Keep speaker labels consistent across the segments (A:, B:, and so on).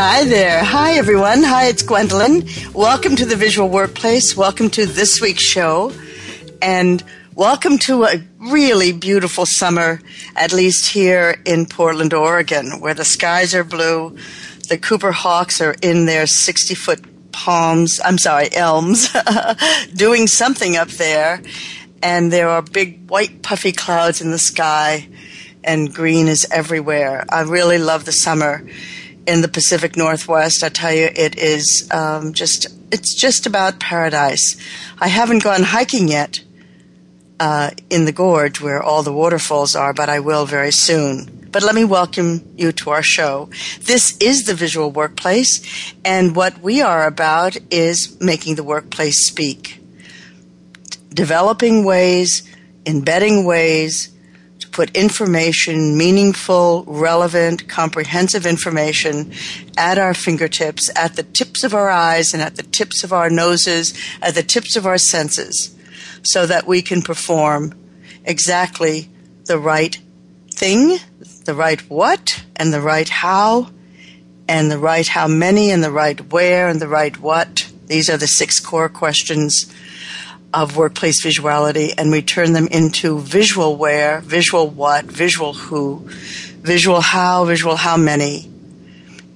A: Hi there. Hi, everyone. Hi, it's Gwendolyn. Welcome to the Visual Workplace. Welcome to this week's show. And welcome to a really beautiful summer, at least here in Portland, Oregon, where the skies are blue. The Cooper Hawks are in their 60 foot palms, I'm sorry, elms, doing something up there. And there are big white puffy clouds in the sky, and green is everywhere. I really love the summer in the Pacific Northwest. I tell you, it is um, just it's just about paradise. I haven't gone hiking yet uh, in the gorge where all the waterfalls are, but I will very soon. But let me welcome you to our show. This is the Visual Workplace, and what we are about is making the workplace speak, developing ways, embedding ways put information, meaningful, relevant, comprehensive information at our fingertips, at the tips of our eyes and at the tips of our noses, at the tips of our senses, so that we can perform exactly the right thing, the right what, and the right how, and the right how many, and the right where, and the right what. These are the six core questions of workplace visuality and we turn them into visual where, visual what, visual who, visual how, visual how many,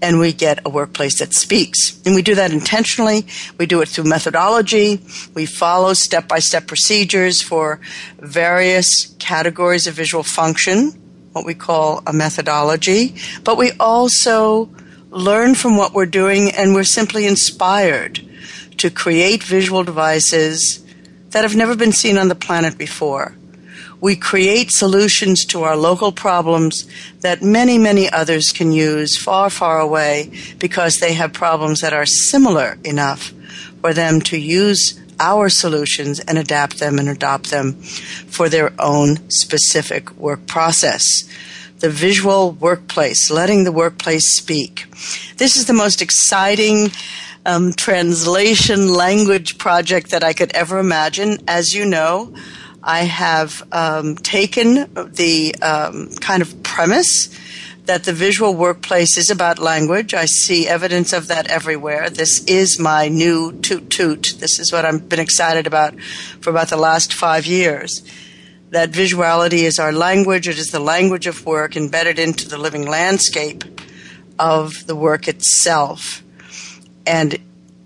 A: and we get a workplace that speaks. And we do that intentionally. We do it through methodology. We follow step by step procedures for various categories of visual function, what we call a methodology. But we also learn from what we're doing and we're simply inspired to create visual devices that have never been seen on the planet before. We create solutions to our local problems that many, many others can use far, far away because they have problems that are similar enough for them to use our solutions and adapt them and adopt them for their own specific work process. The visual workplace, letting the workplace speak. This is the most exciting um, translation language project that I could ever imagine. As you know, I have um, taken the um, kind of premise that the visual workplace is about language. I see evidence of that everywhere. This is my new toot toot. This is what I've been excited about for about the last five years. That visuality is our language. It is the language of work embedded into the living landscape of the work itself and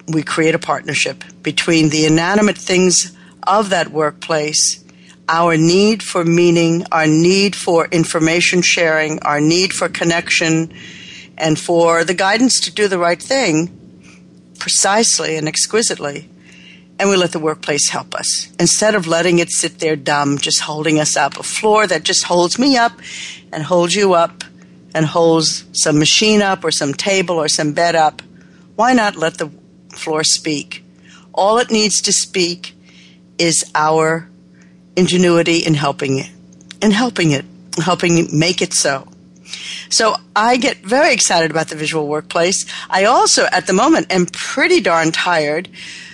A: we create a partnership between the inanimate things of that workplace, our need for meaning, our need for information sharing, our need for connection, and for the guidance to do the right thing precisely and exquisitely. And we let the workplace help us. Instead of letting it sit there dumb, just holding us up, a floor that just holds me up and holds you up and holds some machine up or some table or some bed up why not let the floor speak? All it needs to speak is our ingenuity in helping it, in helping it, helping make it so. So I get very excited about the visual workplace. I also, at the moment, am pretty darn tired.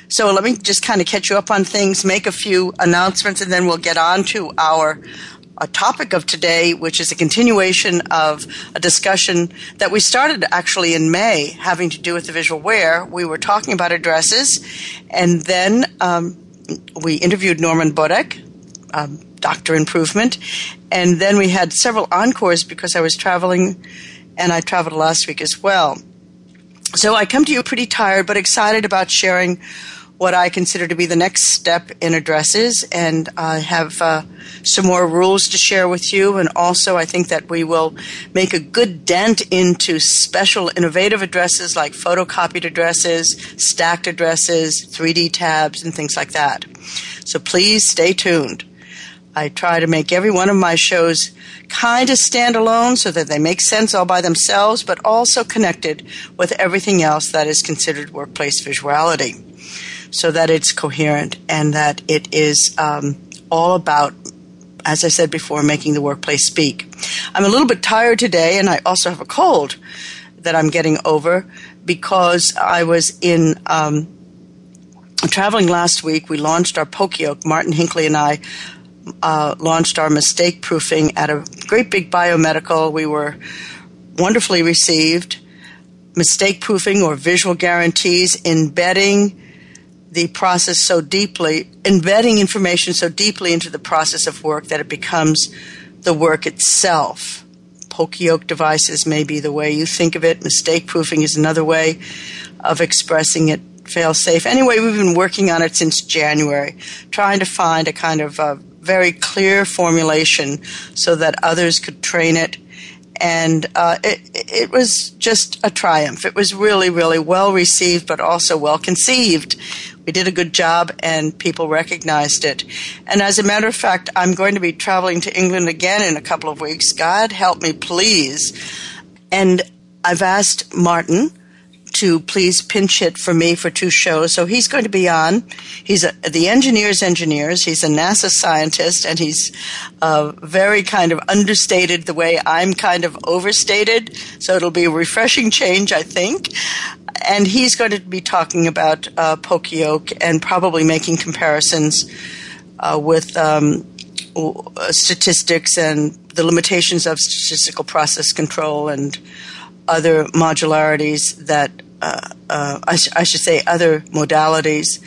A: So let me just kind of catch you up on things, make a few announcements, and then we'll get on to our a topic of today, which is a continuation of a discussion that we started actually in May, having to do with the visual where. We were talking about addresses, and then um, we interviewed Norman Bodek, um, Dr. Improvement. And then we had several encores because I was traveling and I traveled last week as well. So I come to you pretty tired, but excited about sharing what I consider to be the next step in addresses. And I have uh, some more rules to share with you. And also, I think that we will make a good dent into special innovative addresses like photocopied addresses, stacked addresses, 3D tabs, and things like that. So please stay tuned. I try to make every one of my shows kind of standalone so that they make sense all by themselves, but also connected with everything else that is considered workplace visuality so that it's coherent and that it is um, all about, as I said before, making the workplace speak. I'm a little bit tired today, and I also have a cold that I'm getting over because I was in. Um, traveling last week, we launched our Poka-yoke. Martin Hinckley and I uh, launched our mistake proofing at a great big biomedical. We were wonderfully received. Mistake proofing or visual guarantees, embedding the process so deeply, embedding information so deeply into the process of work that it becomes the work itself. Poka-yoke devices may be the way you think of it. Mistake proofing is another way of expressing it. Fail safe. Anyway, we've been working on it since January, trying to find a kind of a very clear formulation so that others could train it and uh, it, it was just a triumph. It was really, really well received, but also well conceived. We did a good job, and people recognized it. And as a matter of fact, I'm going to be traveling to England again in a couple of weeks. God help me, please. And I've asked Martin to please pinch hit for me for two shows. So he's going to be on. He's a, the engineer's engineers. He's a NASA scientist, and he's uh, very kind of understated the way I'm kind of overstated. So it'll be a refreshing change, I think. And he's going to be talking about uh, Poka-yoke and probably making comparisons uh, with um, statistics and the limitations of statistical process control and other modularities that, uh, uh, I, sh- I, should say, other modalities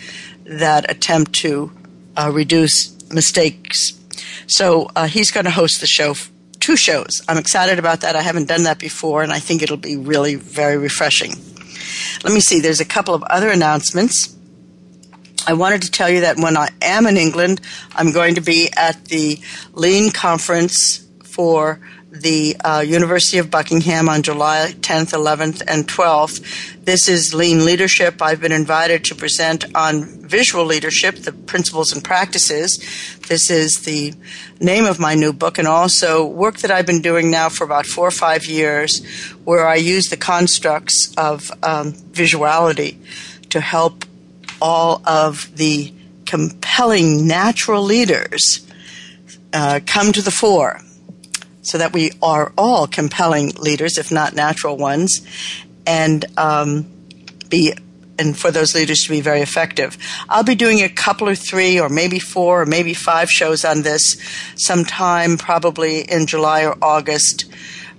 A: that attempt to uh, reduce mistakes. So uh, he's going to host the show, two shows. I'm excited about that. I haven't done that before, and I think it'll be really very refreshing. Let me see, there's a couple of other announcements. I wanted to tell you that when I am in England, I'm going to be at the Lean Conference for the uh, University of Buckingham on July 10th, 11th, and 12th. This is Lean Leadership. I've been invited to present on visual leadership, the principles and practices. This is the name of my new book, and also work that I've been doing now for about four or five years, where I use the constructs of um, visuality to help all of the compelling natural leaders uh, come to the fore so that we are all compelling leaders, if not natural ones, and um, be and for those leaders to be very effective. I'll be doing a couple or three or maybe four or maybe five shows on this sometime probably in July or August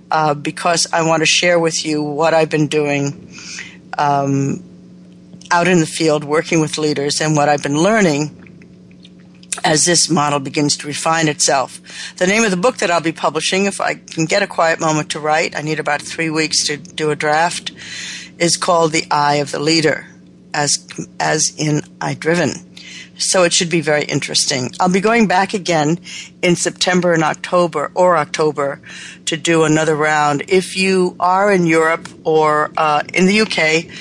A: uh, because I want to share with you what I've been doing um, out in the field working with leaders and what I've been learning as this model begins to refine itself. The name of the book that I'll be publishing, if I can get a quiet moment to write, I need about three weeks to do a draft, is called The Eye of the Leader, as, as in I Driven. So it should be very interesting. I'll be going back again in September and October, or October, to do another round. If you are in Europe or uh, in the UK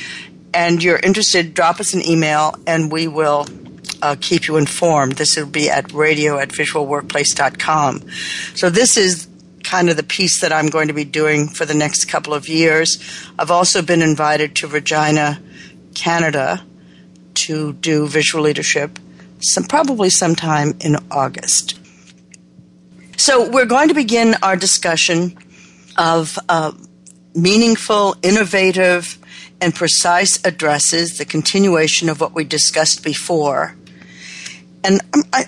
A: and you're interested, drop us an email and we will uh, keep you informed. This will be at radio at visualworkplace.com. So this is kind of the piece that I'm going to be doing for the next couple of years. I've also been invited to Regina, Canada to do visual leadership, some, probably sometime in August. So we're going to begin our discussion of uh, meaningful, innovative, and precise addresses, the continuation of what we discussed before. And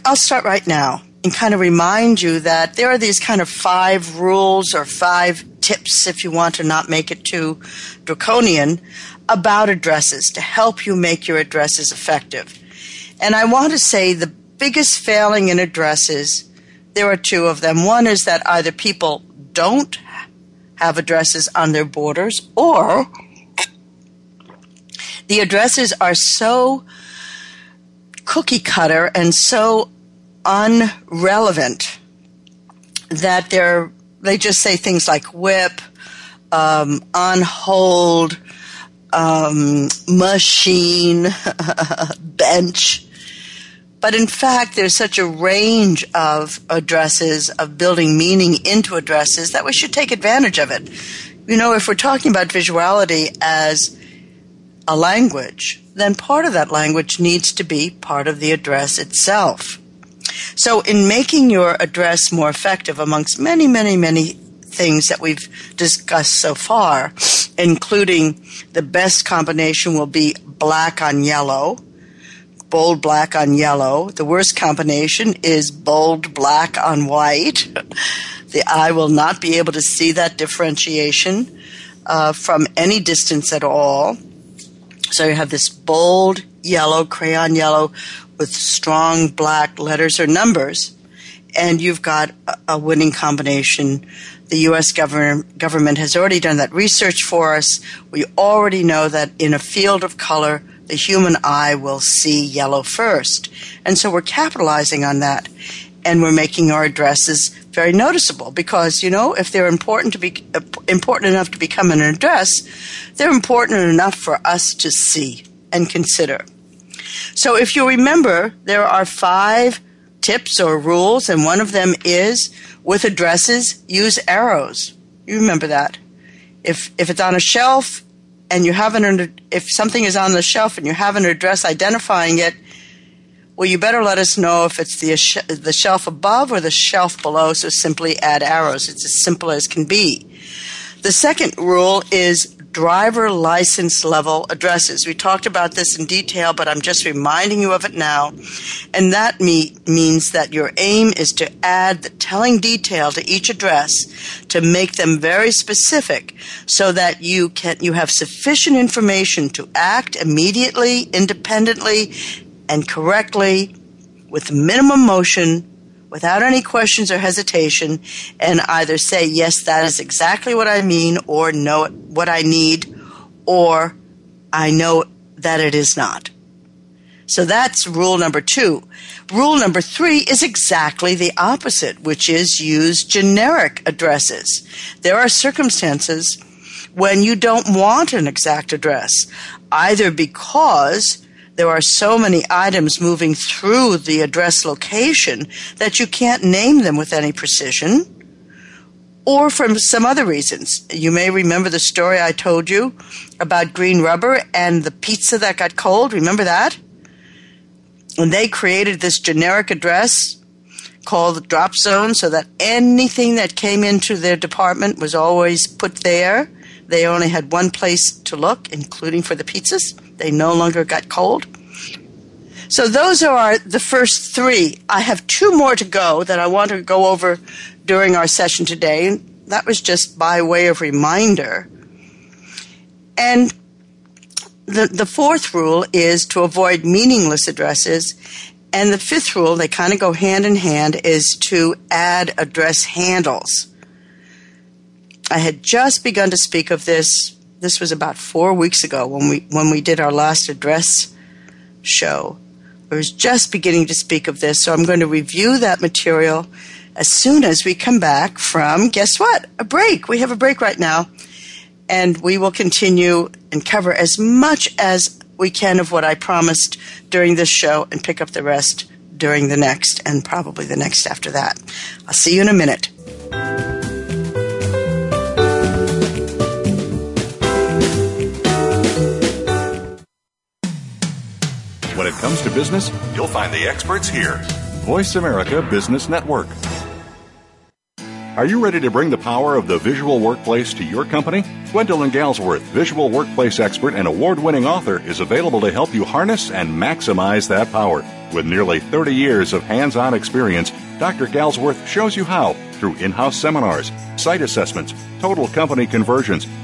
A: I'll start right now and kind of remind you that there are these kind of five rules or five tips, if you want to not make it too draconian, about addresses to help you make your addresses effective. And I want to say the biggest failing in addresses there are two of them. One is that either people don't have addresses on their borders or the addresses are so cookie cutter and so unrelevant that they're they just say things like WIP, um, on hold, um, machine, bench. But in fact, there's such a range of addresses, of building meaning into addresses, that we should take advantage of it. You know, if we're talking about visuality as a language, then part of that language needs to be part of the address itself. So, in making your address more effective, amongst many, many, many things that we've discussed so far, including the best combination will be black on yellow, bold black on yellow. The worst combination is bold black on white. the eye will not be able to see that differentiation uh, from any distance at all. So you have this bold yellow, crayon yellow, with strong black letters or numbers, and you've got a, winning combination. The U.S. Government, government has already done that research for us. We already know that in a field of color, the human eye will see yellow first. And so we're capitalizing on that. And we're making our addresses very noticeable because, you know, if they're important to be important enough to become an address, they're important enough for us to see and consider. So if you remember, there are five tips or rules, and one of them is with addresses, use arrows. You remember that. If, if it's on a shelf and you have an, if something is on the shelf and you have an address identifying it, well, you better let us know if it's the, the shelf above or the shelf below, so simply add arrows. It's as simple as can be. The second rule is driver license level addresses. We talked about this in detail, but I'm just reminding you of it now. And that me- means that your aim is to add the telling detail to each address to make them very specific so that you can you have sufficient information to act immediately, independently, and correctly with minimum motion without any questions or hesitation and either say, yes, that is exactly what I mean, or no, what I need, or I know that it is not. So that's rule number two. Rule number three is exactly the opposite, which is use generic addresses. There are circumstances when you don't want an exact address, either because there are so many items moving through the address location that you can't name them with any precision, or from some other reasons. You may remember the story I told you about green rubber and the pizza that got cold. Remember that? And they created this generic address called the drop zone so that anything that came into their department was always put there. They only had one place to look, including for the pizzas. They no longer got cold. So those are the first three. I have two more to go that I want to go over during our session today. That was just by way of reminder. And the, the fourth rule is to avoid meaningless addresses. And the fifth rule, they kind of go hand in hand, is to add address handles. I had just begun to speak of this this was about four weeks ago when we when we did our last address show. I was just beginning to speak of this, so I'm going to review that material as soon as we come back from guess what? A break. We have a break right now. And we will continue and cover as much as we can of what I promised during this show and pick up the rest during the next and probably the next after that. I'll see you in a minute.
B: Comes to business, you'll find the experts here. Voice America Business Network. Are you ready to bring the power of the visual workplace to your company? Gwendolyn Galsworth, visual workplace expert and award winning author, is available to help you harness and maximize that power. With nearly 30 years of hands on experience, Dr. Galsworth shows you how through in house seminars, site assessments, total company conversions,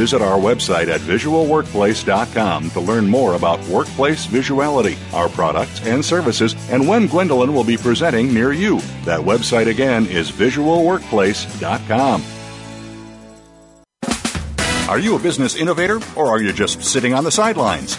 B: Visit our website at visualworkplace.com to learn more about workplace visuality, our products and services, and when Gwendolyn will be presenting near you. That website again is visualworkplace.com. Are you a business innovator or are you just sitting on the sidelines?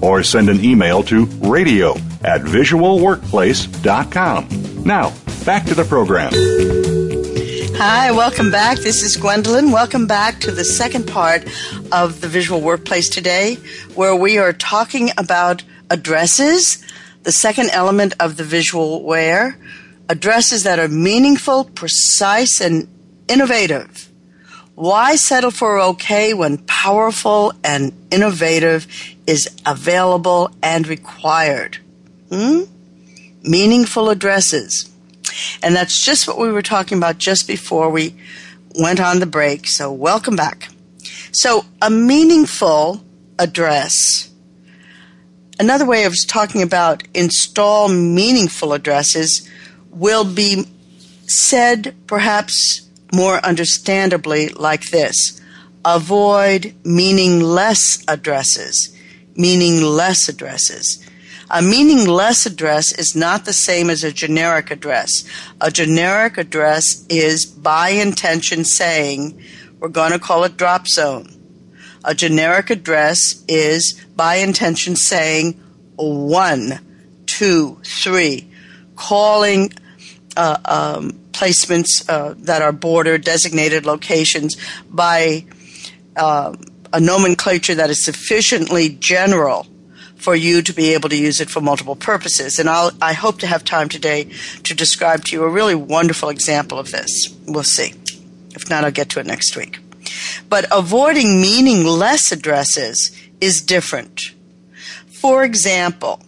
B: or send an email to radio at visualworkplace.com. Now, back to the program.
A: Hi, welcome back. This is Gwendolyn. Welcome back to the second part of the Visual Workplace today, where we are talking about addresses, the second element of the visual where, addresses that are meaningful, precise, and innovative. Why settle for okay when powerful and innovative is available and required? Hmm? Meaningful addresses. And that's just what we were talking about just before we went on the break. So, welcome back. So, a meaningful address. Another way of talking about install meaningful addresses will be said perhaps more understandably like this avoid meaningless addresses. Meaningless addresses. A meaningless address is not the same as a generic address. A generic address is by intention saying, we're going to call it drop zone. A generic address is by intention saying one, two, three, calling uh, um, placements uh, that are border designated locations by uh, a nomenclature that is sufficiently general for you to be able to use it for multiple purposes. And I'll, I hope to have time today to describe to you a really wonderful example of this. We'll see. If not, I'll get to it next week. But avoiding meaningless addresses is different. For example,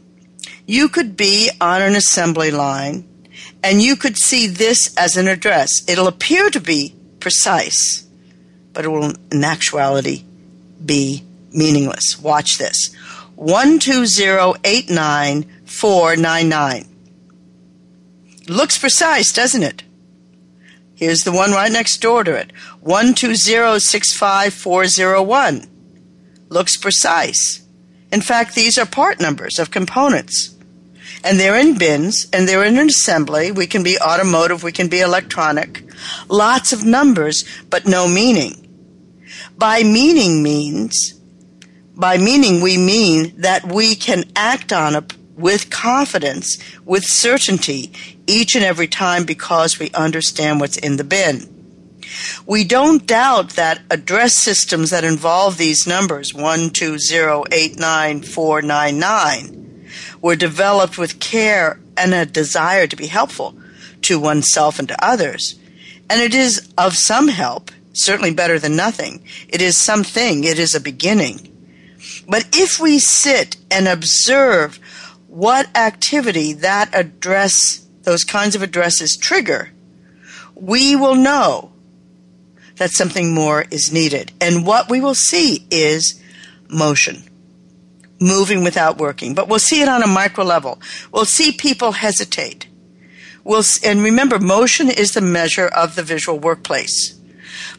A: you could be on an assembly line and you could see this as an address. It'll appear to be precise, but it will in actuality be meaningless. Watch this. 12089 Looks precise, doesn't it? Here's the one right next door to it. 12065401. Looks precise. In fact, these are part numbers of components and they're in bins and they're in an assembly. We can be automotive, we can be electronic. Lots of numbers, but no meaning. By meaning means, by meaning we mean that we can act on it with confidence, with certainty, each and every time because we understand what's in the bin. We don't doubt that address systems that involve these numbers, 120894999, were developed with care and a desire to be helpful to oneself and to others. And it is of some help, certainly better than nothing. It is something, it is a beginning. But if we sit and observe what activity that address, those kinds of addresses trigger, we will know that something more is needed. And what we will see is motion moving without working. But we'll see it on a micro level. We'll see people hesitate. We'll, and remember, motion is the measure of the visual workplace.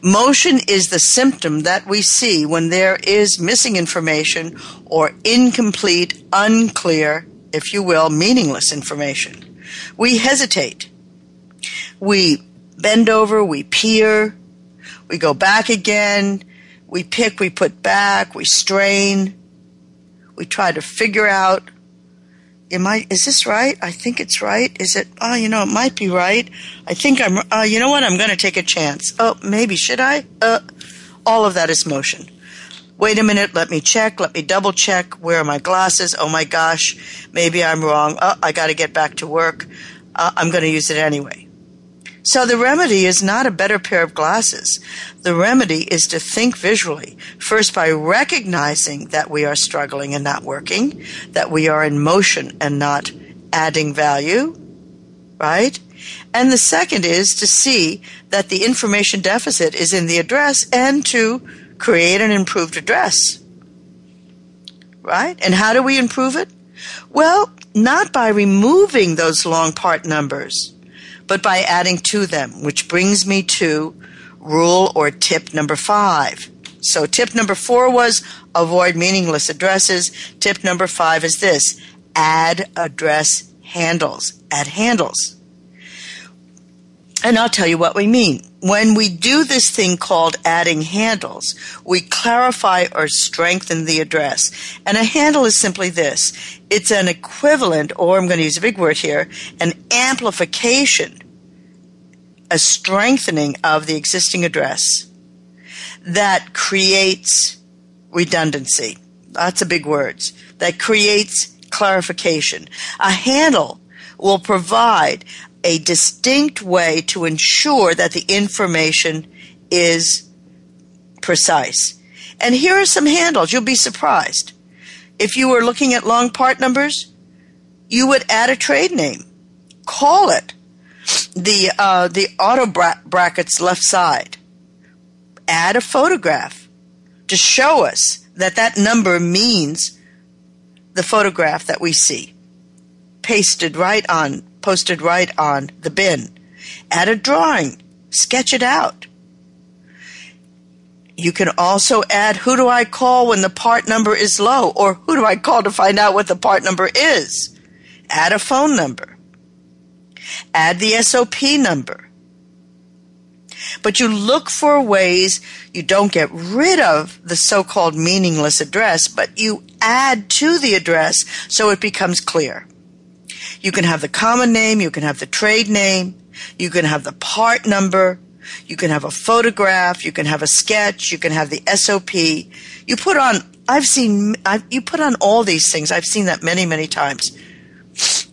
A: Motion is the symptom that we see when there is missing information or incomplete, unclear, if you will, meaningless information. We hesitate. we bend over, we peer, we go back again, we pick, we put back, we strain, we try to figure out am I is this right? I think it's right. Is it oh you know it might be right. I think I'm uh, you know what I'm going to take a chance. Oh maybe should I? Uh all of that is motion. Wait a minute, let me check, let me double check. Where are my glasses? Oh my gosh, maybe I'm wrong. Oh, I got to get back to work. Uh, I'm going to use it anyway. So the remedy is not a better pair of glasses. The remedy is to think visually, first by recognizing that we are struggling and not working, that we are in motion and not adding value, right? And the second is to see that the information deficit is in the address and to create an improved address. Right? And how do we improve it? Well, not by removing those long part numbers but by adding to them, which brings me to rule or tip number five. So tip number four was avoid meaningless addresses. Tip number five is this add address handles. Add handles. And I'll tell you what we mean. When we do this thing called adding handles, we clarify or strengthen the address. And a handle is simply this. It's an equivalent, or I'm going to use a big word here, an amplification, a strengthening of the existing address that creates redundancy. Lots of big words. That creates clarification. A handle will provide a distinct way to ensure that the information is precise. And here are some handles. You'll be surprised. If you were looking at long part numbers, you would add a trade name. Call it the uh, the auto bra- brackets left side. Add a photograph to show us that that number means the photograph that we see. Pasted right on posted right on the bin. Add a drawing, sketch it out. You can also add who do I call when the part number is low, or who do I call to find out what the part number is. Add a phone number. Add the SOP number. But you look for ways you don't get rid of the so called meaningless address, but you add to the address so it becomes clear. You can have the common name, you can have the trade name, you can have the part number, you can have a photograph, you can have a sketch, you can have the SOP. You put on, I've seen, I've, you put on all these things. I've seen that many, many times.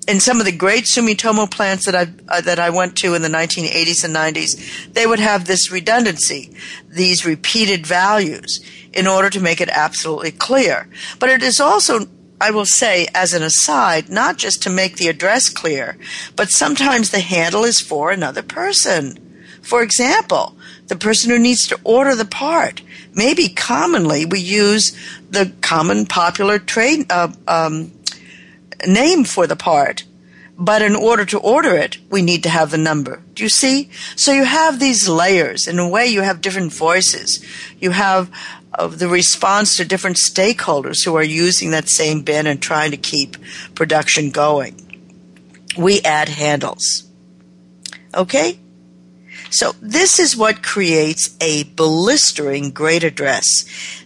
A: In some of the great Sumitomo plants that I uh, that I went to in the 1980s and 90s, they would have this redundancy, these repeated values, in order to make it absolutely clear. But it is also I will say, as an aside, not just to make the address clear, but sometimes the handle is for another person. For example, the person who needs to order the part. Maybe commonly we use the common popular trade uh, um, name for the part, but in order to order it, we need to have the number. Do you see? So you have these layers. In a way, you have different voices. You have of the response to different stakeholders who are using that same bin and trying to keep production going. We add handles. Okay? So this is what creates a blistering great address.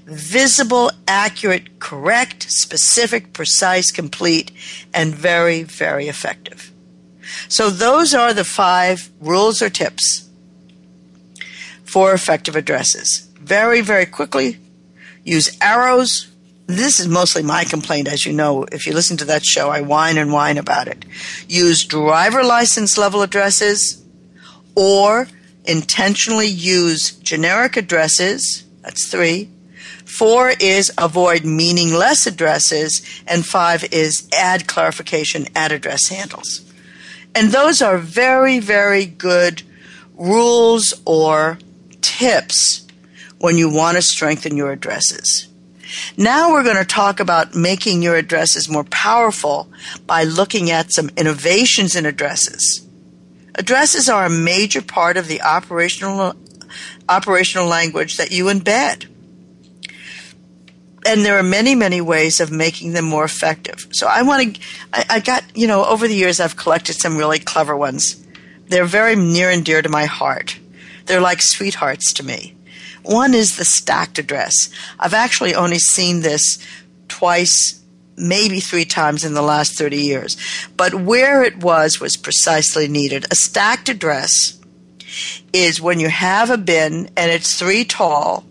A: Visible, accurate, correct, specific, precise, complete, and very, very effective. So those are the five rules or tips for effective addresses very, very quickly. Use arrows. This is mostly my complaint, as you know. If you listen to that show, I whine and whine about it. Use driver license level addresses or intentionally use generic addresses. That's three. Four is avoid meaningless addresses. And five is add clarification, add address handles. And those are very, very good rules or tips when you want to strengthen your addresses. Now we're going to talk about making your addresses more powerful by looking at some innovations in addresses. Addresses are a major part of the operational operational language that you embed. And there are many, many ways of making them more effective. So I want to, I, I got, you know, over the years I've collected some really clever ones they're very near and dear to my heart. They're like sweethearts to me. One is the stacked address. I've actually only seen this twice, maybe three times in the last 30 years. But where it was was precisely needed. A stacked address is when you have a bin and it's three tall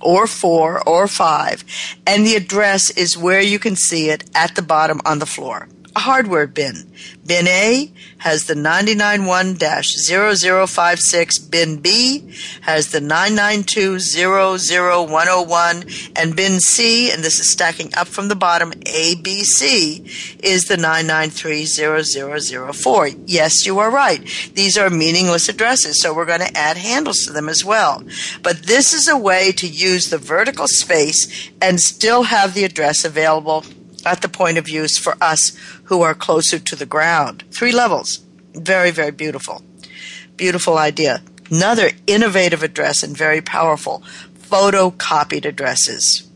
A: or four or five, and the address is where you can see it at the bottom on the floor. Hardware bin. Bin A has the 991-0056. Bin B has the 992-00101. And bin C, and this is stacking up from the bottom, ABC, is the 993-0004. Yes, you are right. These are meaningless addresses, so we're going to add handles to them as well. But this is a way to use the vertical space and still have the address available at the point of use for us who are closer to the ground. Three levels. Very, very beautiful. Beautiful idea. Another innovative address and very powerful photocopied addresses.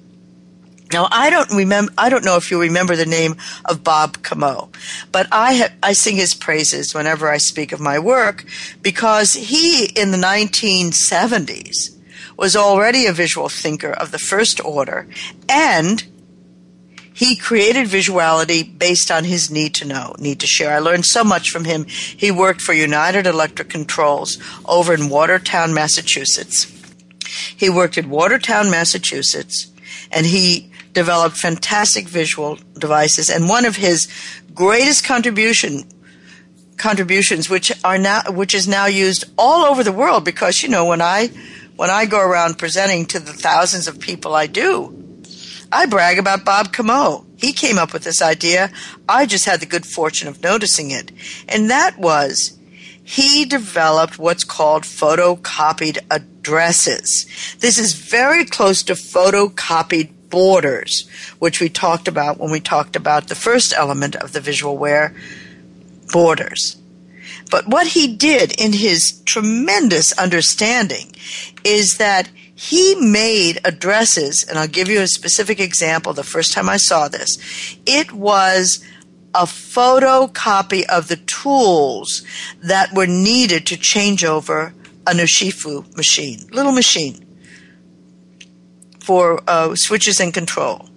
A: Now I don't remember. I don't know if you remember the name of Bob Camo, but I ha- I sing his praises whenever I speak of my work because he in the 1970s was already a visual thinker of the first order, and he created visuality based on his need to know, need to share. I learned so much from him. He worked for United Electric Controls over in Watertown, Massachusetts. He worked in Watertown, Massachusetts, and he developed fantastic visual devices. And one of his greatest contribution contributions, which are now which is now used all over the world, because you know when I when I go around presenting to the thousands of people I do, I brag about Bob Camo. He came up with this idea. I just had the good fortune of noticing it. And that was he developed what's called photocopied addresses. This is very close to photocopied borders, which we talked about when we talked about the first element of the visual where borders. But what he did in his tremendous understanding is that he made addresses, and I'll give you a specific example the first time I saw this. It was a photocopy of the tools that were needed to change over a Nushifu machine, little machine for uh, switches and control.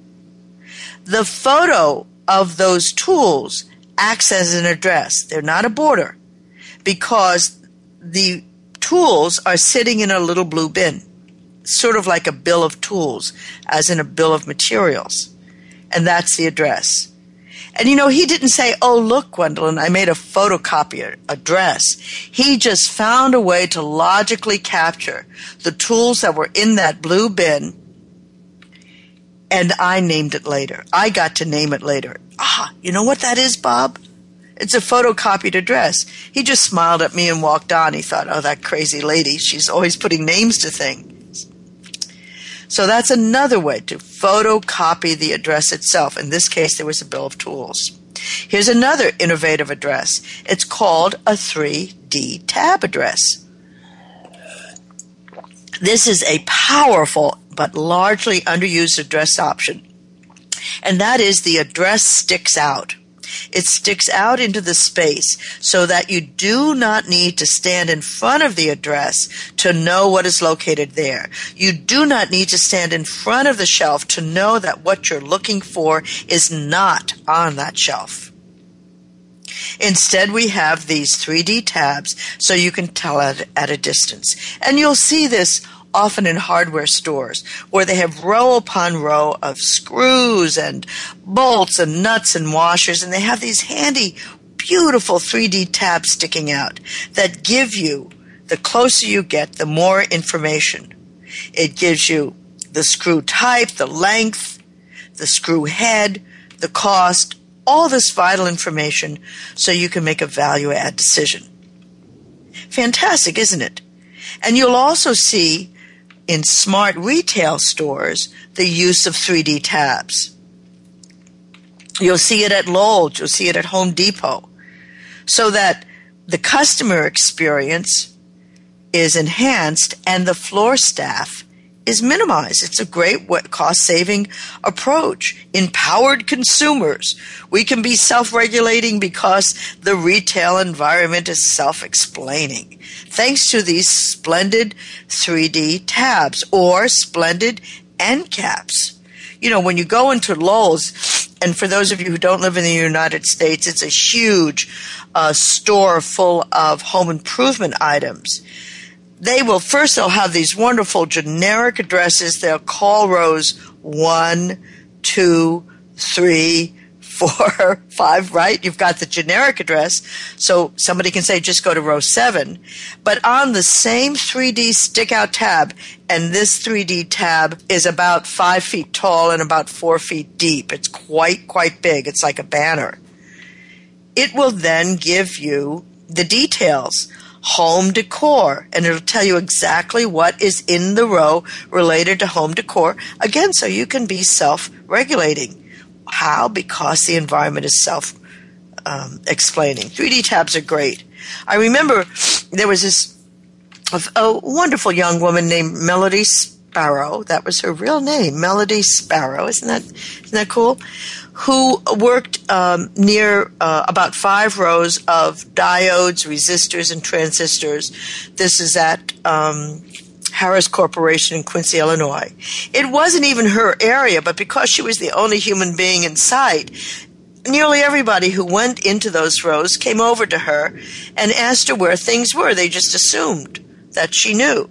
A: The photo of those tools acts as an address. They're not a border because the tools are sitting in a little blue bin sort of like a bill of tools, as in a bill of materials. And that's the address. And you know, he didn't say, Oh, look, Gwendolyn, I made a photocopy address. He just found a way to logically capture the tools that were in that blue bin. And I named it later. I got to name it later. Ah, you know what that is, Bob? It's a photocopied address. He just smiled at me and walked on. He thought, oh, that crazy lady. She's always putting names to things. So that's another way to photocopy the address itself. In this case, there was a bill of tools. Here's another innovative address. It's called a 3D tab address. This is a powerful but largely underused address option. And that is the address sticks out. It sticks out into the space so that you do not need to stand in front of the address to know what is located there. You do not need to stand in front of the shelf to know that what you're looking for is not on that shelf. Instead, we have these 3D tabs so you can tell at, at a distance. And you'll see this often in hardware stores where they have row upon row of screws and bolts and nuts and washers and they have these handy beautiful 3D tabs sticking out that give you the closer you get the more information. It gives you the screw type the length the screw head the cost all this vital information so you can make a value add decision. Fantastic isn't it? And you'll also see in smart retail stores the use of 3D tabs. You'll see it at Lowe's, you'll see it at Home Depot, so that the customer experience is enhanced and the floor staff is minimized. It's a great cost saving approach. Empowered consumers. We can be self regulating because the retail environment is self explaining. Thanks to these splendid 3D tabs or splendid end caps. You know, when you go into Lowe's, and for those of you who don't live in the United States, it's a huge uh, store full of home improvement items they will first they'll have these wonderful generic addresses. They'll call rows one, two, three, four, five, right? You've got the generic address. So somebody can say, just go to row seven. But on the same 3D stick out tab, and this 3D tab is about five feet tall and about four feet deep. It's quite, quite big. It's like a banner. It will then give you the details home decor. And it'll tell you exactly what is in the row related to home decor. Again so you can be self-regulating. How? Because the environment is self um, explaining. 3d tabs are great. I remember there was this a wonderful young woman named melody sparrow. That was her real name melody sparrow. Isn't that isn't that cool who worked um, near uh, about five rows of diodes, resistors, and transistors. This is at um, Harris Corporation in Quincy, Illinois. It wasn't even her area, but because she was the only human being in sight, nearly everybody who went into those rows came over to her and asked her where things were. They just assumed that she knew.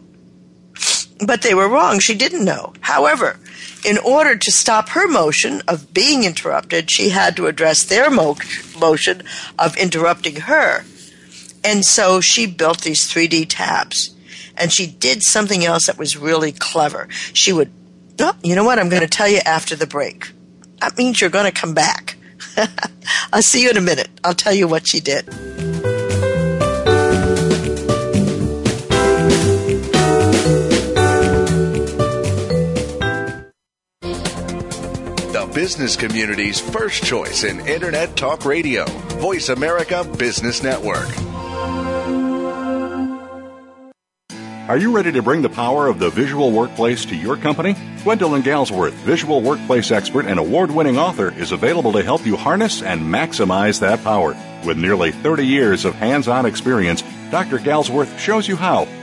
A: But they were wrong. She didn't know. However, in order to stop her motion of being interrupted, she had to address their mo- motion of interrupting her. And so she built these 3D tabs. And she did something else that was really clever. She would, oh, you know what? I'm going to tell you after the break. That means you're going to come back. I'll see you in a minute. I'll tell you what she did.
C: Business community's first choice in Internet Talk Radio, Voice America Business Network.
B: Are you ready to bring the power of the visual workplace to your company? Gwendolyn Galsworth, visual workplace expert and award winning author, is available to help you harness and maximize that power. With nearly 30 years of hands on experience, Dr. Galsworth shows you how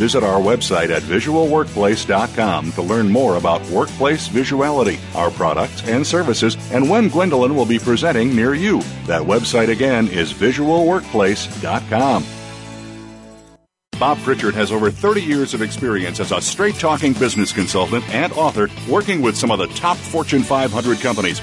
B: Visit our website at visualworkplace.com to learn more about workplace visuality, our products and services, and when Gwendolyn will be presenting near you. That website again is visualworkplace.com. Bob Pritchard has over 30 years of experience as a straight talking business consultant and author working with some of the top Fortune 500 companies.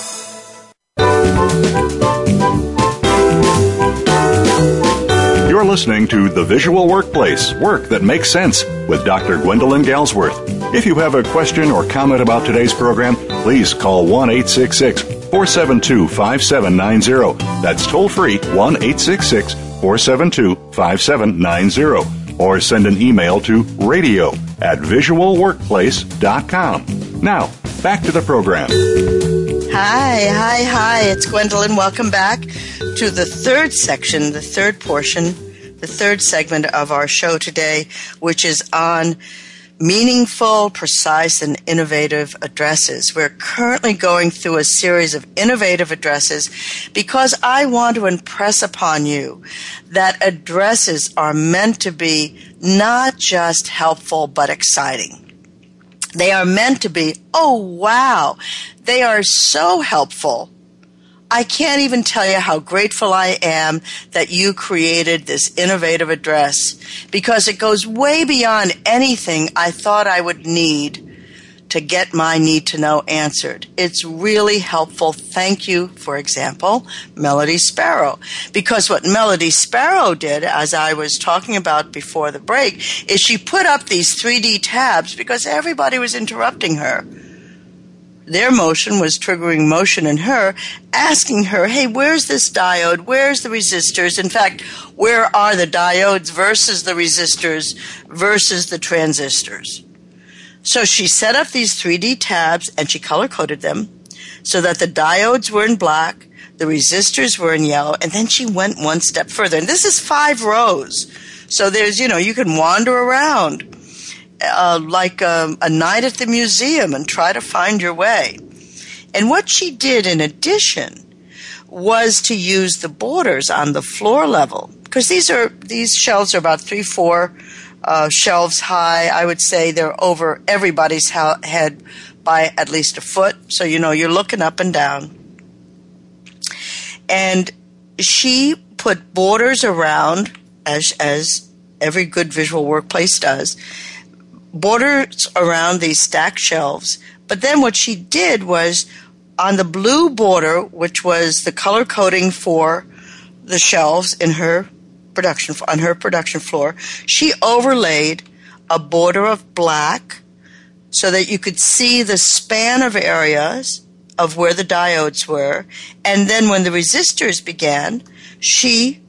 B: Listening to The Visual Workplace Work That Makes Sense with Dr. Gwendolyn Galsworth. If you have a question or comment about today's program, please call 1 866 472 5790. That's toll free 1 866 472 5790 or send an email to radio at visualworkplace.com. Now, back to the program.
A: Hi, hi, hi. It's Gwendolyn. Welcome back to the third section, the third portion, the third segment of our show today, which is on meaningful, precise, and innovative addresses. We're currently going through a series of innovative addresses because I want to impress upon you that addresses are meant to be not just helpful but exciting. They are meant to be, oh wow, they are so helpful. I can't even tell you how grateful I am that you created this innovative address because it goes way beyond anything I thought I would need to get my need to know answered. It's really helpful. Thank you, for example, Melody Sparrow. Because what Melody Sparrow did, as I was talking about before the break, is she put up these 3D tabs because everybody was interrupting her their motion was triggering motion in her, asking her, hey, where's this diode? Where's the resistors? In fact, where are the diodes versus the resistors versus the transistors? So she set up these 3D tabs and she color coded them so that the diodes were in black, the resistors were in yellow, and then she went one step further. And this is five rows. So there's, you know, you can wander around uh, like a, um, a night at the museum and try to find your way. And what she did in addition was to use the borders on the floor level because these are these shelves are about three four uh, shelves high. I would say they're over everybody's head by at least a foot. So you know you're looking up and down. And she put borders around as as every good visual workplace does borders around these stacked shelves. But then what she did was on the blue border, which was the color coding for the shelves in her production on her production floor, she overlaid a border of black so that you could see the span of areas of where the diodes were. And then when the resistors began, she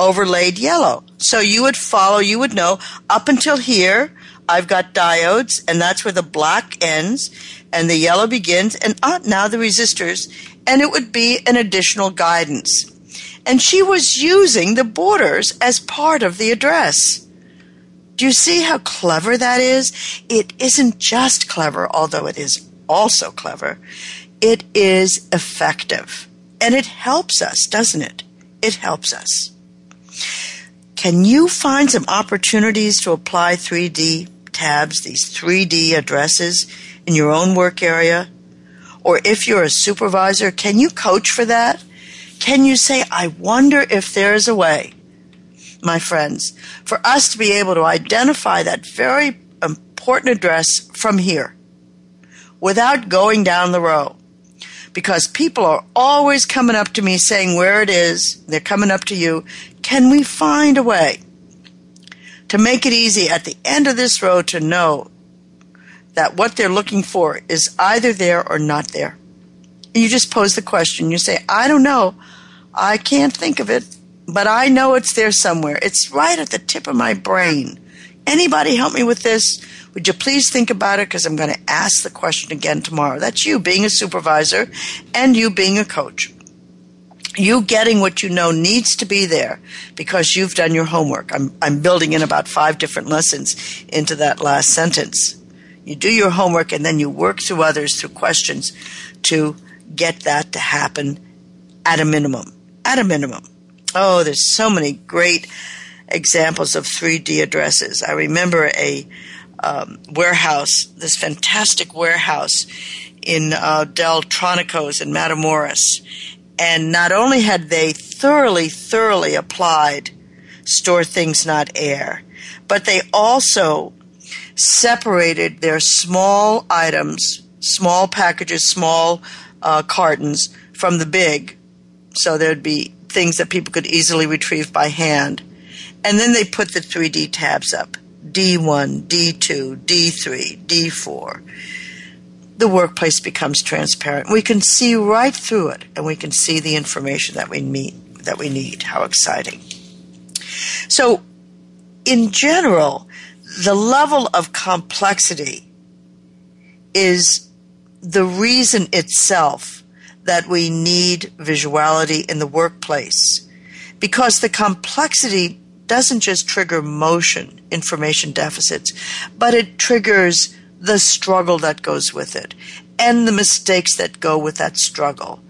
A: overlaid yellow. So you would follow, you would know up until here, I've got diodes, and that's where the black ends and the yellow begins, and ah, now the resistors, and it would be an additional guidance. And she was using the borders as part of the address. Do you see how clever that is? It isn't just clever, although it is also clever. It is effective. And it helps us, doesn't it? It helps us. Can you find some opportunities to apply 3D tabs, these 3D addresses in your own work area? Or if you're a supervisor, can you coach for that? Can you say, I wonder if there's a way, my friends, for us to be able to identify that very important address from here without going down the row? Because people are always coming up to me saying where it is. They're coming up to you. Can we find a way to make it easy at the end of this road to know that what they're looking for is either there or not there? You just pose the question. You say, I don't know. I can't think of it, but I know it's there somewhere. It's right at the tip of my brain. Anybody help me with this? Would you please think about it? Because I'm going to ask the question again tomorrow. That's you being a supervisor and you being a coach you getting what you know needs to be there because you've done your homework. I'm, I'm building in about five different lessons into that last sentence. You do your homework and then you work through others through questions to get that to happen at a minimum. At a minimum. Oh, there's so many great examples of 3D addresses. I remember a um, warehouse, this fantastic warehouse in uh, Deltronicos in Matamoros and not only had they thoroughly, thoroughly applied store things, not air, but they also separated their small items, small packages, small uh, cartons from the big. So there'd be things that people could easily retrieve by hand. And then they put the 3D tabs up D1, D2, D3, D4 the workplace becomes transparent. We can see right through it and we can see the information that we meet that we need. How exciting. So in general, the level of complexity is the reason itself that we need visuality in the workplace because the complexity doesn't just trigger motion information deficits, but it triggers the struggle that goes with it and the mistakes that go with that struggle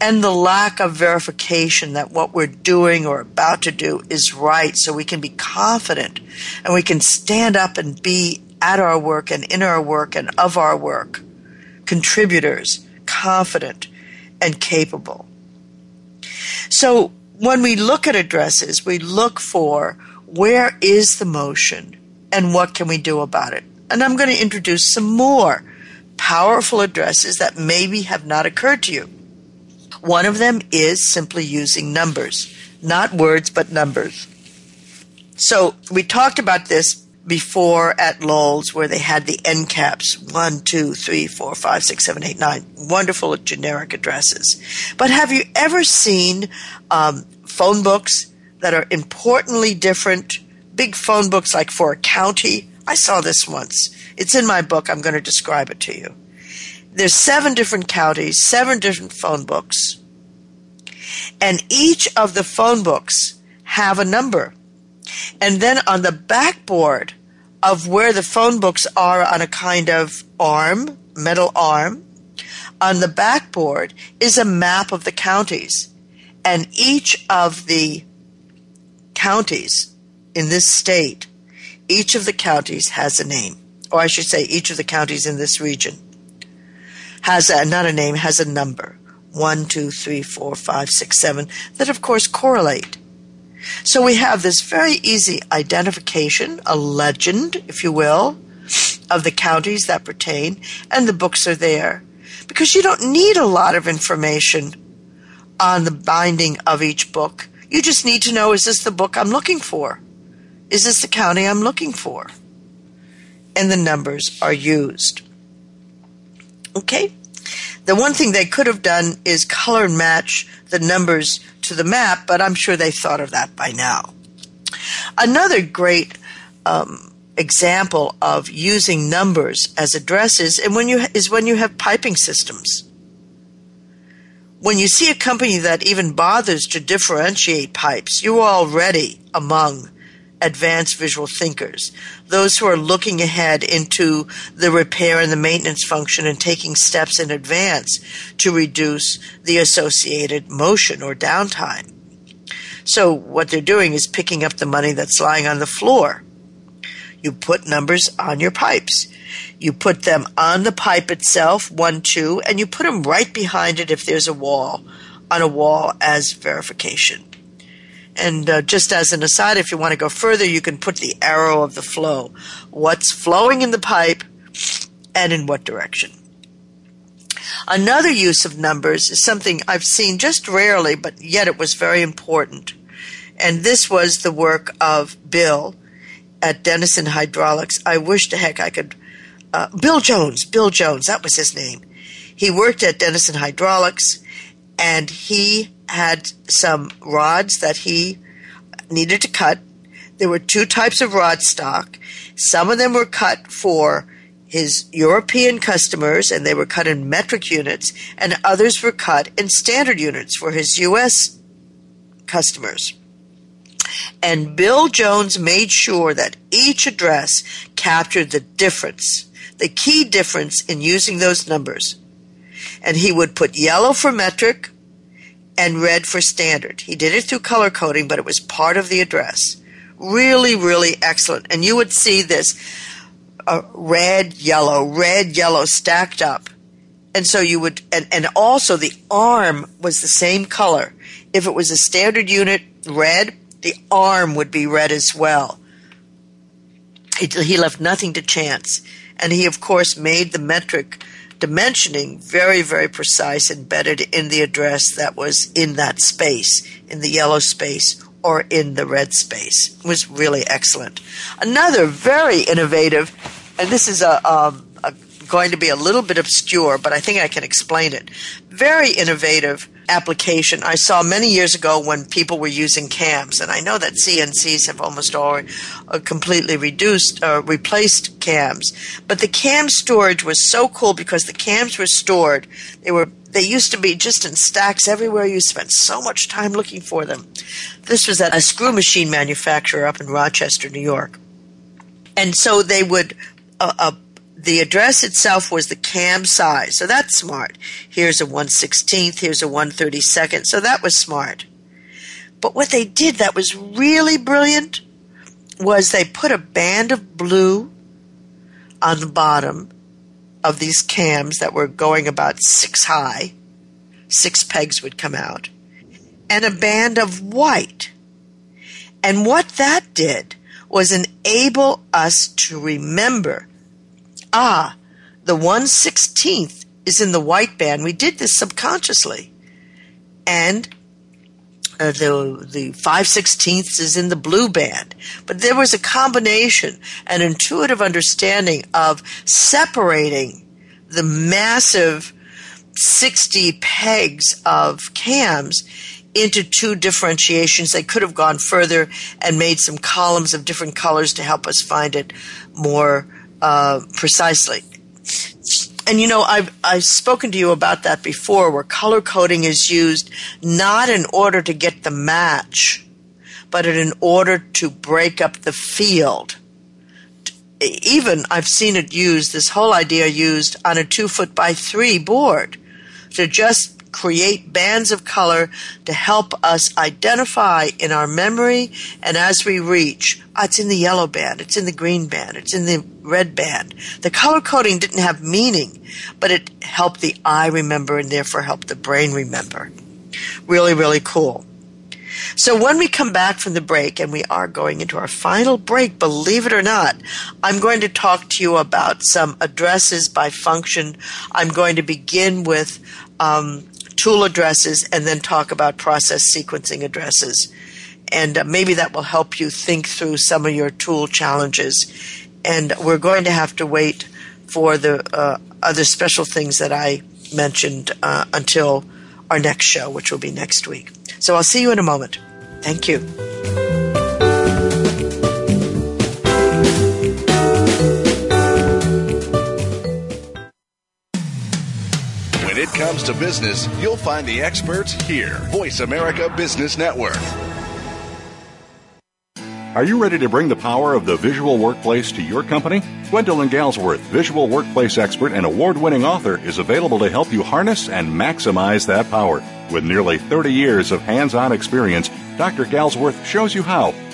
A: and the lack of verification that what we're doing or about to do is right so we can be confident and we can stand up and be at our work and in our work and of our work contributors confident and capable So when we look at addresses, we look for where is the motion and what can we do about it. And I'm going to introduce some more powerful addresses that maybe have not occurred to you. One of them is simply using numbers, not words, but numbers. So we talked about this before at Lowe's where they had the end caps one, two, three, four, five, six, seven, eight, nine. Wonderful generic addresses. But have you ever seen um, phone books that are importantly different? Big phone books like for a county. I saw this once. It's in my book. I'm going to describe it to you. There's seven different counties, seven different phone books. And each of the phone books have a number and then on the backboard of where the phone books are on a kind of arm, metal arm, on the backboard is a map of the counties. And each of the counties in this state, each of the counties has a name. Or I should say, each of the counties in this region has a, not a name, has a number. One, two, three, four, five, six, seven, that of course correlate. So we have this very easy identification, a legend, if you will, of the counties that pertain, and the books are there. Because you don't need a lot of information on the binding of each book. You just need to know is this the book I'm looking for? Is this the county I'm looking for? And the numbers are used. Okay? The one thing they could have done is color match the numbers to the map, but I'm sure they thought of that by now. Another great um, example of using numbers as addresses and when you is when you have piping systems. When you see a company that even bothers to differentiate pipes, you are already among advanced visual thinkers, those who are looking ahead into the repair and the maintenance function and taking steps in advance to reduce the associated motion or downtime. So what they're doing is picking up the money that's lying on the floor. You put numbers on your pipes. You put them on the pipe itself, one, two, and you put them right behind it if there's a wall, on a wall as verification. And uh, just as an aside, if you want to go further, you can put the arrow of the flow. What's flowing in the pipe and in what direction. Another use of numbers is something I've seen just rarely, but yet it was very important. And this was the work of Bill at Denison Hydraulics. I wish to heck I could. Uh, Bill Jones, Bill Jones, that was his name. He worked at Denison Hydraulics and he had some rods that he needed to cut. There were two types of rod stock. Some of them were cut for his European customers and they were cut in metric units, and others were cut in standard units for his U.S. customers. And Bill Jones made sure that each address captured the difference, the key difference in using those numbers. And he would put yellow for metric, and red for standard. He did it through color coding, but it was part of the address. Really, really excellent. And you would see this uh, red, yellow, red, yellow stacked up. And so you would, and, and also the arm was the same color. If it was a standard unit red, the arm would be red as well. He, he left nothing to chance. And he, of course, made the metric dimensioning very, very precise, embedded in the address that was in that space, in the yellow space or in the red space. It was really excellent. Another very innovative, and this is a, um, a going to be a little bit obscure, but I think I can explain it. Very innovative application I saw many years ago when people were using cams, and I know that CNCs have almost all uh, completely reduced, uh, replaced cams. But the cam storage was so cool because the cams were stored. They were they used to be just in stacks everywhere. You spent so much time looking for them. This was at a screw machine manufacturer up in Rochester, New York, and so they would. Uh, uh the address itself was the cam size. So that's smart. Here's a 116th, here's a 132nd. So that was smart. But what they did that was really brilliant was they put a band of blue on the bottom of these cams that were going about six high. Six pegs would come out. and a band of white. And what that did was enable us to remember ah, the 116th is in the white band. We did this subconsciously. And uh, the the five sixteenths is in the blue band, but there was a combination, an intuitive understanding of separating the massive sixty pegs of cams into two differentiations. They could have gone further and made some columns of different colors to help us find it more uh, precisely. And you know I've I've spoken to you about that before where color coding is used not in order to get the match but in order to break up the field. Even I've seen it used this whole idea used on a 2 foot by 3 board to just create bands of color to help us identify in our memory and as we reach. Oh, it's in the yellow band, it's in the green band, it's in the red band. The color coding didn't have meaning, but it helped the eye remember and therefore helped the brain remember. Really, really cool. So when we come back from the break, and we are going into our final break, believe it or not, I'm going to talk to you about some addresses by function. I'm going to begin with um, tool addresses and then talk about process sequencing addresses. And uh, maybe that will help you think through some of your tool challenges. And we're going to have to wait for the uh, other special things that I mentioned uh, until our next show, which will be next week. So I'll see you in a moment. Thank you.
C: Comes to business, you'll find the experts here. Voice America Business Network.
B: Are you ready to bring the power of the visual workplace to your company? Gwendolyn Galsworth, visual workplace expert and award winning author, is available to help you harness and maximize that power. With nearly 30 years of hands on experience, Dr. Galsworth shows you how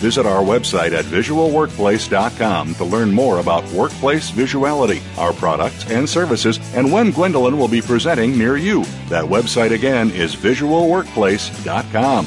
B: Visit our website at visualworkplace.com to learn more about workplace visuality, our products and services, and when Gwendolyn will be presenting near you. That website again is visualworkplace.com.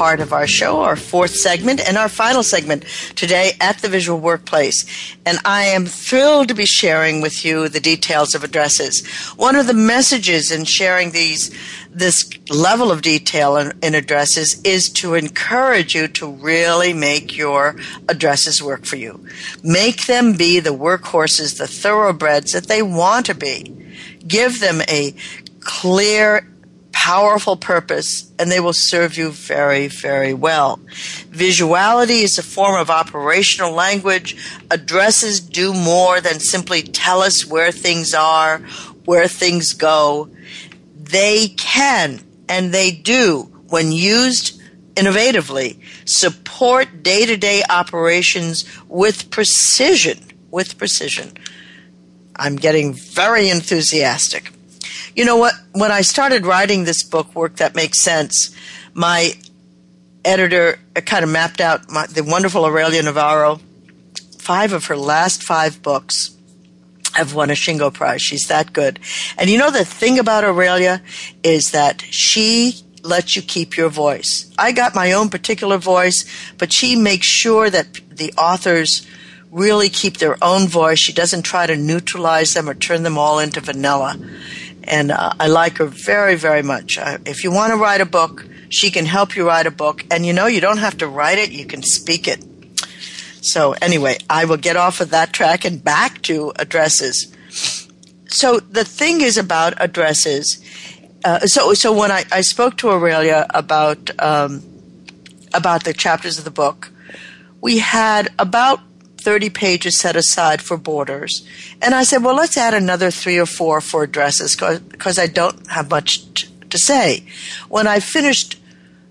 A: part of our show, our fourth segment, and our final segment today at the Visual Workplace. And I am thrilled to be sharing with you the details of addresses. One of the messages in sharing these, this level of detail in, in addresses is to encourage you to really make your addresses work for you. Make them be the workhorses, the thoroughbreds that they want to be. Give them a clear powerful purpose and they will serve you very, very well. Visuality is a form of operational language. Addresses do more than simply tell us where things are, where things go. They can and they do, when used innovatively, support day to day operations with precision. With precision. I'm getting very enthusiastic. You know what? When I started writing this book, Work That Makes Sense, my editor kind of mapped out my, the wonderful Aurelia Navarro, five of her last five books. have won a Shingo Prize. She's that good. And you know the thing about Aurelia is that she lets you keep your voice. I got my own particular voice, but she makes sure that the authors really keep their own voice. She doesn't try to neutralize them or turn them all into vanilla. And uh, I like her very, very much. Uh, if you want to write a book, she can help you write a book. And you know, you don't have to write it, you can speak it. So, anyway, I will get off of that track and back to addresses. So, the thing is about addresses. Uh, so, so when I, I spoke to Aurelia about um, about the chapters of the book, we had about 30 pages set aside for borders. And I said, well, let's add another three or four for addresses because I don't have much t- to say. When I finished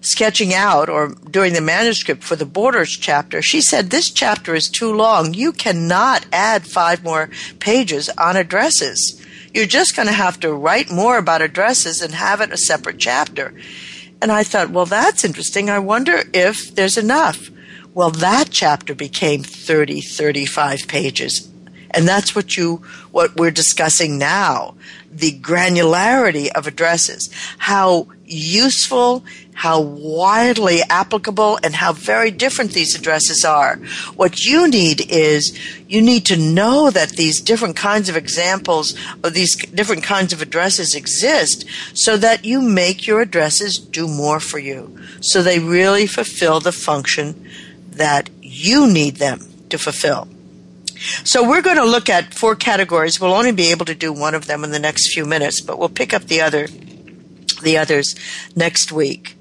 A: sketching out or doing the manuscript for the borders chapter, she said, this chapter is too long. You cannot add five more pages on addresses. You're just going to have to write more about addresses and have it a separate chapter. And I thought, well, that's interesting. I wonder if there's enough. Well, that chapter became 30, 35 pages. And that's what you, what we're discussing now. The granularity of addresses. How useful, how widely applicable, and how very different these addresses are. What you need is you need to know that these different kinds of examples or these different kinds of addresses exist so that you make your addresses do more for you. So they really fulfill the function that you need them to fulfill. So we're going to look at four categories. We'll only be able to do one of them in the next few minutes, but we'll pick up the other the others next week.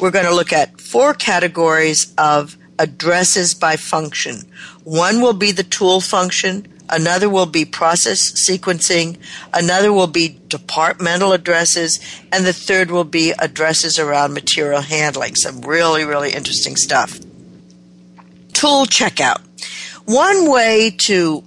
A: We're going to look at four categories of addresses by function. One will be the tool function, another will be process sequencing, another will be departmental addresses, and the third will be addresses around material handling. Some really, really interesting stuff tool checkout. One way to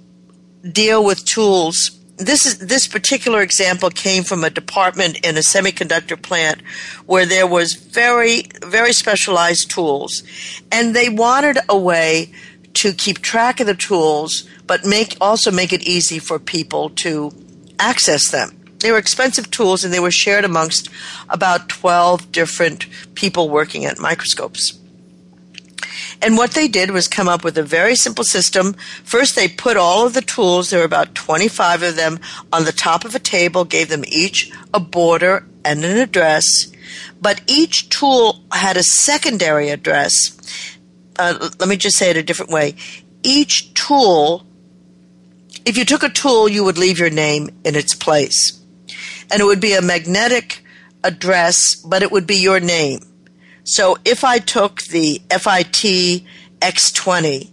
A: deal with tools this is this particular example came from a department in a semiconductor plant where there was very very specialized tools and they wanted a way to keep track of the tools but make also make it easy for people to access them they were expensive tools and they were shared amongst about 12 different people working at microscopes and what they did was come up with a very simple system. First, they put all of the tools, there were about 25 of them, on the top of a table, gave them each a border and an address. But each tool had a secondary address. Uh, let me just say it a different way. Each tool, if you took a tool, you would leave your name in its place. And it would be a magnetic address, but it would be your name. So if I took the FIT X20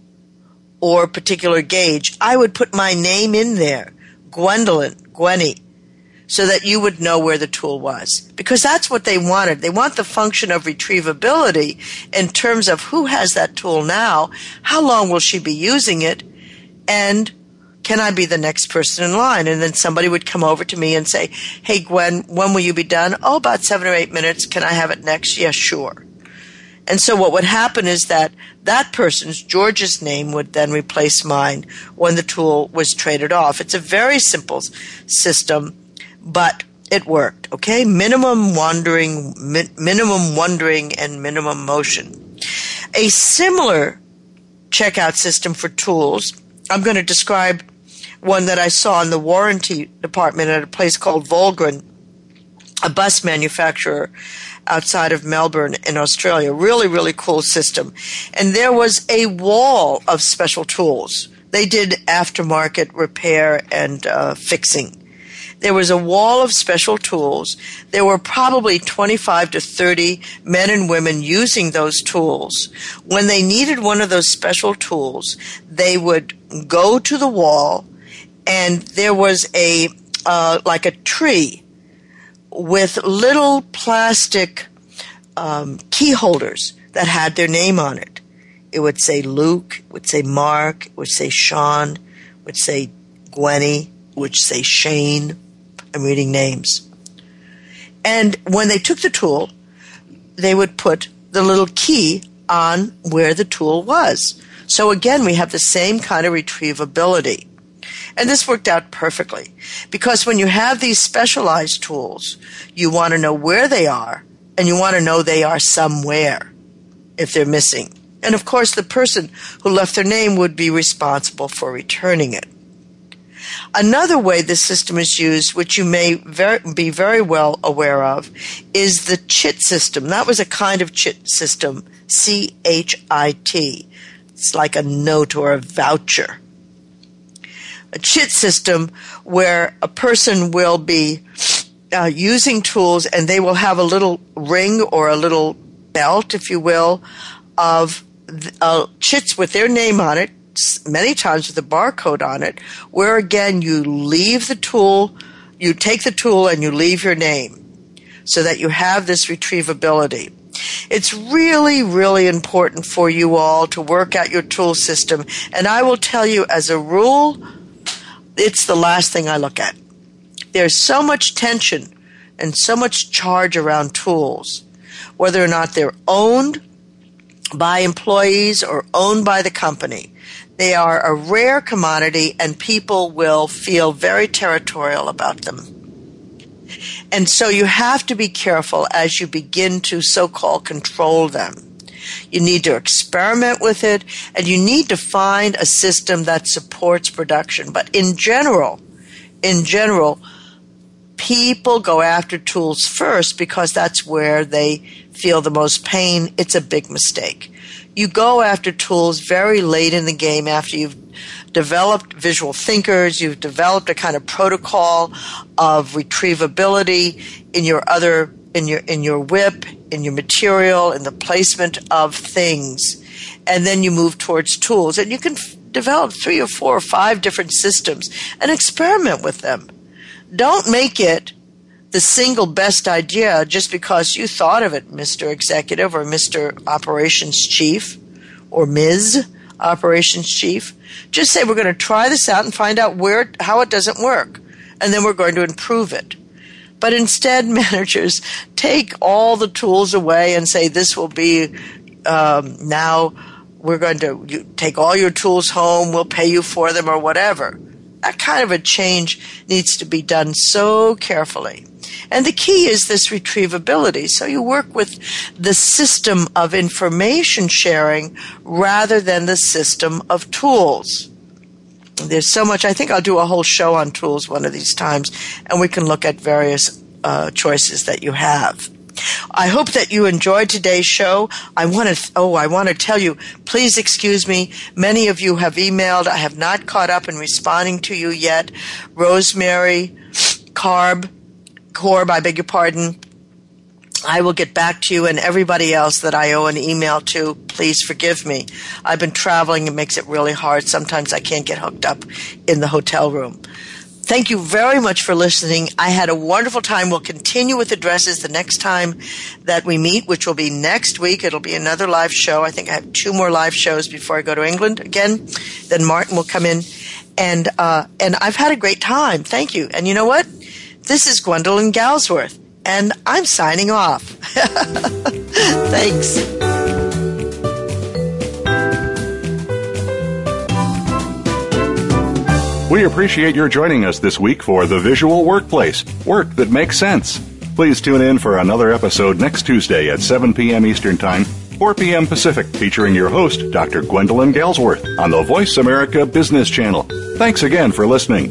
A: or particular gauge, I would put my name in there, Gwendolyn, Gwenny, so that you would know where the tool was. Because that's what they wanted. They want the function of retrievability in terms of who has that tool now, how long will she be using it, and can I be the next person in line? And then somebody would come over to me and say, Hey, Gwen, when will you be done? Oh, about seven or eight minutes. Can I have it next? Yes, sure. And so what would happen is that that person's, George's name, would then replace mine when the tool was traded off. It's a very simple system, but it worked. Okay. Minimum wandering, mi- minimum wondering and minimum motion. A similar checkout system for tools. I'm going to describe one that I saw in the warranty department at a place called Volgren, a bus manufacturer outside of Melbourne in Australia. Really, really cool system. And there was a wall of special tools. They did aftermarket repair and uh, fixing. There was a wall of special tools. There were probably 25 to 30 men and women using those tools. When they needed one of those special tools, they would go to the wall and there was a uh, like a tree with little plastic um, key holders that had their name on it. It would say Luke, it would say Mark, it would say Sean, it would say Gwenny, it would say Shane. I'm reading names. And when they took the tool, they would put the little key on where the tool was. So again, we have the same kind of retrievability. And this worked out perfectly because when you have these specialized tools, you want to know where they are and you want to know they are somewhere if they're missing. And of course, the person who left their name would be responsible for returning it. Another way this system is used, which you may very, be very well aware of, is the CHIT system. That was a kind of CHIT system, C H I T. It's like a note or a voucher. A CHIT system where a person will be uh, using tools and they will have a little ring or a little belt, if you will, of uh, chits with their name on it, many times with a barcode on it, where again you leave the tool, you take the tool and you leave your name so that you have this retrievability. It's really, really important for you all to work out your tool system. And I will tell you, as a rule, it's the last thing I look at. There's so much tension and so much charge around tools, whether or not they're owned by employees or owned by the company. They are a rare commodity and people will feel very territorial about them. And so you have to be careful as you begin to so-called control them. You need to experiment with it and you need to find a system that supports production. But in general, in general, people go after tools first because that's where they feel the most pain. It's a big mistake. You go after tools very late in the game after you've developed visual thinkers, you've developed a kind of protocol of retrievability in your other in your in your WIP, in your material, in the placement of things. And then you move towards tools and you can f- develop three or four or five different systems and experiment with them don't make it the single best idea just because you thought of it, Mr. Executive or Mr. Operations Chief or Ms. Operations Chief. Just say we're going to try this out and find out where how it doesn't work, and then we're going to improve it. But instead, managers take all the tools away and say this will be um, now. We're going to take all your tools home. We'll pay you for them or whatever that kind of a change needs to be done so carefully. And the key is this retrievability. So you work with the system of information sharing rather than the system of tools. There's so much. I think I'll do a whole show on tools one of these times, and we can look at various uh, choices that you have. I hope that you enjoyed today's show. I want to, oh, I want to tell you, please excuse me. Many of you have emailed. I have not caught up in responding to you yet. Rosemary, Carb, Corb, I beg your pardon. I will get back to you and everybody else that I owe an email to. Please forgive me. I've been traveling. It makes it really hard. Sometimes I can't get hooked up in the hotel room. Thank you very much for listening. I had a wonderful time. We'll continue with addresses the next time that we meet, which will be next week. It'll be another live show. I think I have two more live shows before I go to England again. Then Martin will come in, and uh, and I've had a great time. Thank you. And you know what? This is Gwendolyn Galsworth, and I'm signing off. Thanks.
B: We appreciate your joining us this week for The Visual Workplace Work that Makes Sense. Please tune in for another episode next Tuesday at 7 p.m. Eastern Time, 4 p.m. Pacific, featuring your host, Dr. Gwendolyn Galsworth, on the Voice America Business Channel. Thanks again for listening.